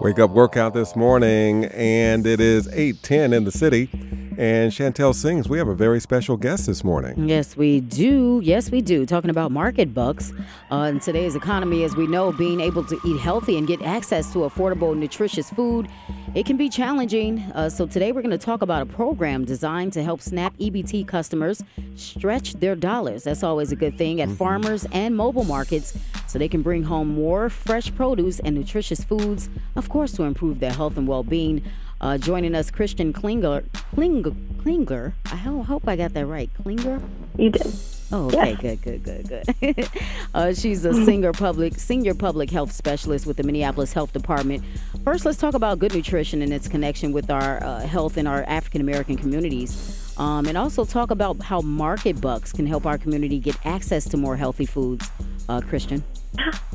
Wake up workout this morning, and it is 8:10 in the city. And Chantel sings. We have a very special guest this morning. Yes, we do. Yes, we do. Talking about market bucks. Uh, in today's economy, as we know, being able to eat healthy and get access to affordable, nutritious food, it can be challenging. Uh, so today we're going to talk about a program designed to help SNAP EBT customers stretch their dollars. That's always a good thing at mm-hmm. farmers and mobile markets so they can bring home more fresh produce and nutritious foods, of course, to improve their health and well being. Uh, joining us, Kristen Klinger. Klinger. Klinger. I hope I got that right. Klinger? You did. Oh, okay, good, good, good, good. uh, she's a senior public senior public health specialist with the Minneapolis Health Department. First, let's talk about good nutrition and its connection with our uh, health in our African American communities, um, and also talk about how market bucks can help our community get access to more healthy foods. Uh, Kristen.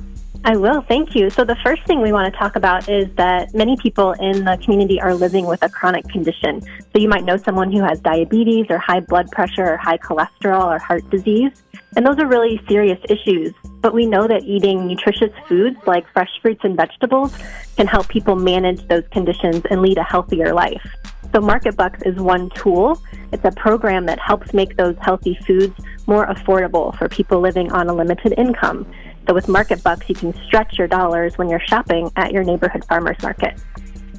I will. Thank you. So, the first thing we want to talk about is that many people in the community are living with a chronic condition. So, you might know someone who has diabetes or high blood pressure or high cholesterol or heart disease. And those are really serious issues. But we know that eating nutritious foods like fresh fruits and vegetables can help people manage those conditions and lead a healthier life. So, Market Bucks is one tool. It's a program that helps make those healthy foods more affordable for people living on a limited income. So with Market Bucks, you can stretch your dollars when you're shopping at your neighborhood farmers market.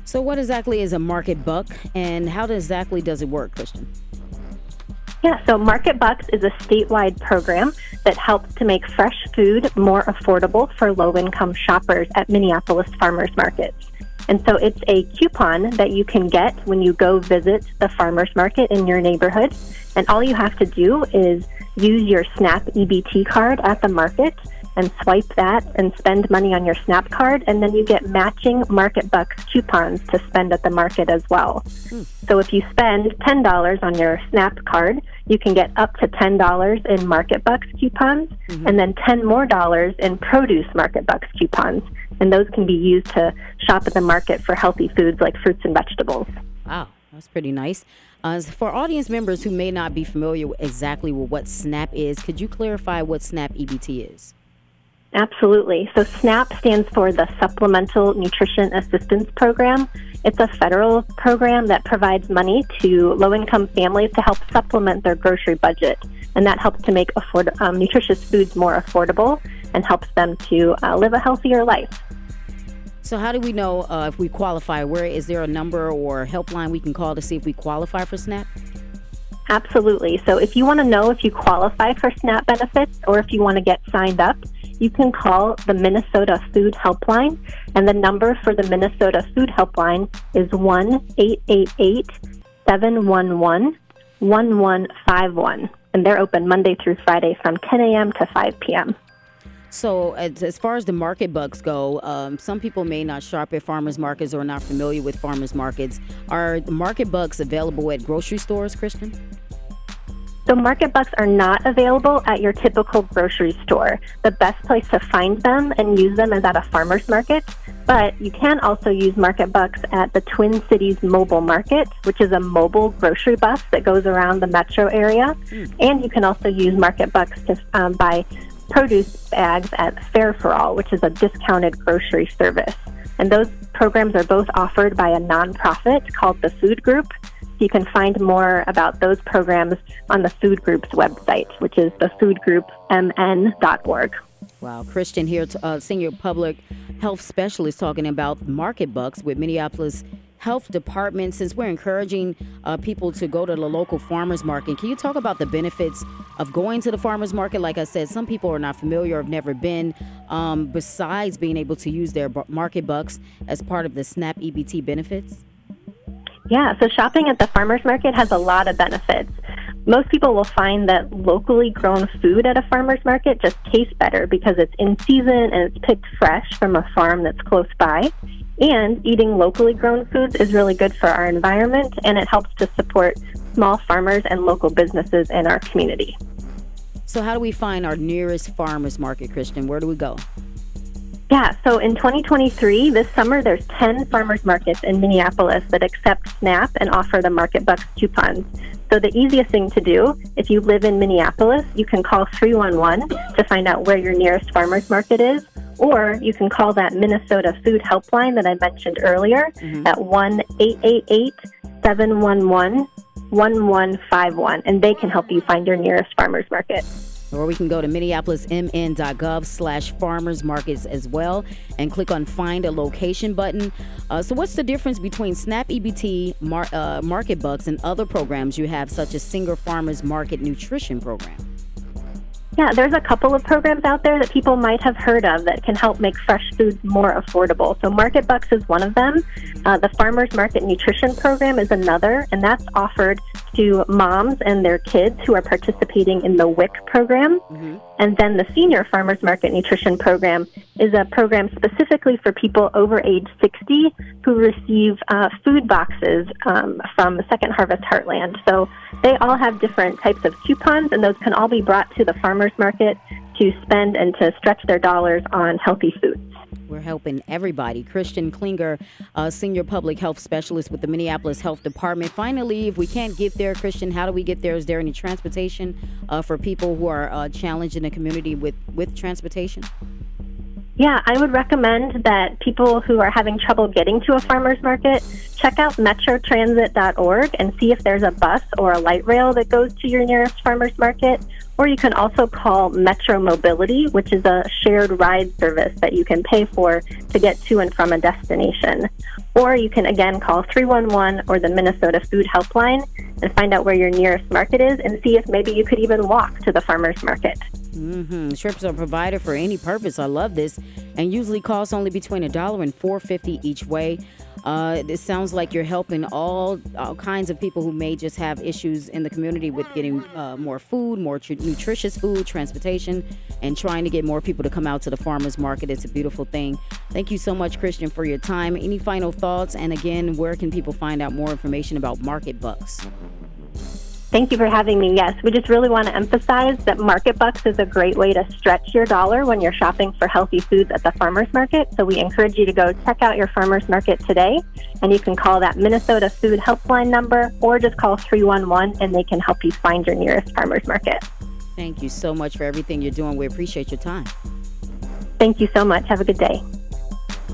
So what exactly is a Market Buck and how exactly does it work, Kristen? Yeah, so Market Bucks is a statewide program that helps to make fresh food more affordable for low income shoppers at Minneapolis farmers markets. And so it's a coupon that you can get when you go visit the farmers market in your neighborhood. And all you have to do is use your SNAP EBT card at the market and swipe that and spend money on your SNAP card, and then you get matching Market Bucks coupons to spend at the market as well. So if you spend $10 on your SNAP card, you can get up to $10 in Market Bucks coupons mm-hmm. and then 10 more dollars in produce Market Bucks coupons. And those can be used to shop at the market for healthy foods like fruits and vegetables. Wow, that's pretty nice. Uh, for audience members who may not be familiar exactly with what SNAP is, could you clarify what SNAP EBT is? Absolutely. So SNAP stands for the Supplemental Nutrition Assistance Program. It's a federal program that provides money to low income families to help supplement their grocery budget. And that helps to make afford- um, nutritious foods more affordable and helps them to uh, live a healthier life. So, how do we know uh, if we qualify? Where is there a number or helpline we can call to see if we qualify for SNAP? Absolutely. So, if you want to know if you qualify for SNAP benefits or if you want to get signed up, you can call the Minnesota Food Helpline, and the number for the Minnesota Food Helpline is 1 888 711 1151. And they're open Monday through Friday from 10 a.m. to 5 p.m. So, as, as far as the market bucks go, um, some people may not shop at farmers markets or are not familiar with farmers markets. Are market bucks available at grocery stores, Kristen? So market bucks are not available at your typical grocery store. The best place to find them and use them is at a farmer's market, but you can also use market bucks at the Twin Cities Mobile Market, which is a mobile grocery bus that goes around the metro area. Mm. And you can also use market bucks to um, buy produce bags at Fair for All, which is a discounted grocery service. And those programs are both offered by a nonprofit called the Food Group. You can find more about those programs on the Food Group's website, which is thefoodgroupmn.org. Wow, Kristen here, uh, senior public health specialist, talking about market bucks with Minneapolis Health Department. Since we're encouraging uh, people to go to the local farmers market, can you talk about the benefits of going to the farmers market? Like I said, some people are not familiar, or have never been. Um, besides being able to use their market bucks as part of the SNAP EBT benefits. Yeah, so shopping at the farmer's market has a lot of benefits. Most people will find that locally grown food at a farmer's market just tastes better because it's in season and it's picked fresh from a farm that's close by. And eating locally grown foods is really good for our environment and it helps to support small farmers and local businesses in our community. So, how do we find our nearest farmer's market, Kristen? Where do we go? Yeah, so in 2023, this summer, there's 10 farmers markets in Minneapolis that accept SNAP and offer the Market Bucks coupons. So the easiest thing to do, if you live in Minneapolis, you can call 311 to find out where your nearest farmers market is, Or you can call that Minnesota Food Helpline that I mentioned earlier mm-hmm. at 1 888 711 1151, and they can help you find your nearest farmer's market. Or we can go to minneapolismn.gov slash farmers markets as well and click on find a location button. Uh, so, what's the difference between SNAP EBT, Mar- uh, Market Bucks, and other programs you have, such as Senior Farmers Market Nutrition Program? Yeah, there's a couple of programs out there that people might have heard of that can help make fresh foods more affordable. So, Market Bucks is one of them. Uh, the Farmers Market Nutrition Program is another, and that's offered to moms and their kids who are participating in the WIC program. Mm-hmm. And then the Senior Farmers Market Nutrition Program is a program specifically for people over age 60 who receive uh, food boxes um, from Second Harvest Heartland. So they all have different types of coupons, and those can all be brought to the farmers market to spend and to stretch their dollars on healthy foods. We're helping everybody. Kristen Klinger, Senior Public Health Specialist with the Minneapolis Health Department. Finally, if we can't get there, Kristen, how do we get there? Is there any transportation uh, for people who are uh, challenged in the community with, with transportation? Yeah, I would recommend that people who are having trouble getting to a farmer's market check out metrotransit.org and see if there's a bus or a light rail that goes to your nearest farmer's market. Or you can also call Metro Mobility, which is a shared ride service that you can pay for to get to and from a destination. Or you can again call 311 or the Minnesota Food Helpline and find out where your nearest market is and see if maybe you could even walk to the farmer's market. Mm-hmm. Trips are provided for any purpose. I love this, and usually costs only between a dollar and four fifty each way. Uh, it sounds like you're helping all, all kinds of people who may just have issues in the community with getting uh, more food, more tr- nutritious food, transportation, and trying to get more people to come out to the farmers market. It's a beautiful thing. Thank you so much, Kristen, for your time. Any final thoughts? And again, where can people find out more information about Market Bucks? Thank you for having me. Yes, we just really want to emphasize that Market Bucks is a great way to stretch your dollar when you're shopping for healthy foods at the farmer's market. So we encourage you to go check out your farmer's market today. And you can call that Minnesota Food Helpline number or just call 311 and they can help you find your nearest farmer's market. Thank you so much for everything you're doing. We appreciate your time. Thank you so much. Have a good day.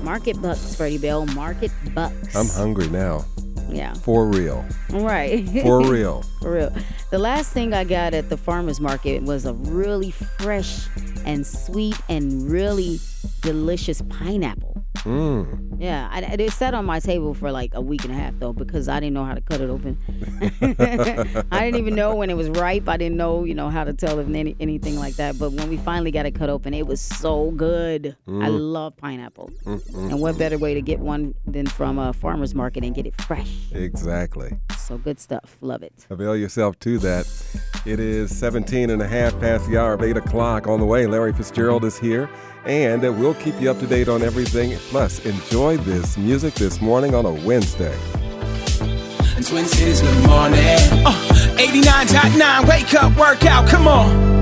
Market Bucks, Freddie Bell. Market Bucks. I'm hungry now. Yeah. For real. Right. For real. For real. The last thing I got at the farmer's market was a really fresh and sweet and really delicious pineapple. Mm. Yeah, I, it sat on my table for like a week and a half though because I didn't know how to cut it open. I didn't even know when it was ripe. I didn't know, you know, how to tell if any, anything like that. But when we finally got it cut open, it was so good. Mm. I love pineapple, and what better way to get one than from a farmer's market and get it fresh? Exactly. So good stuff. Love it. Avail yourself to that. It is 17 and a half past the hour of 8 o'clock on the way. Larry Fitzgerald is here and we'll keep you up to date on everything. Plus, enjoy this music this morning on a Wednesday. Twin Cities, good morning. Uh, 89.9, wake up, workout, come on.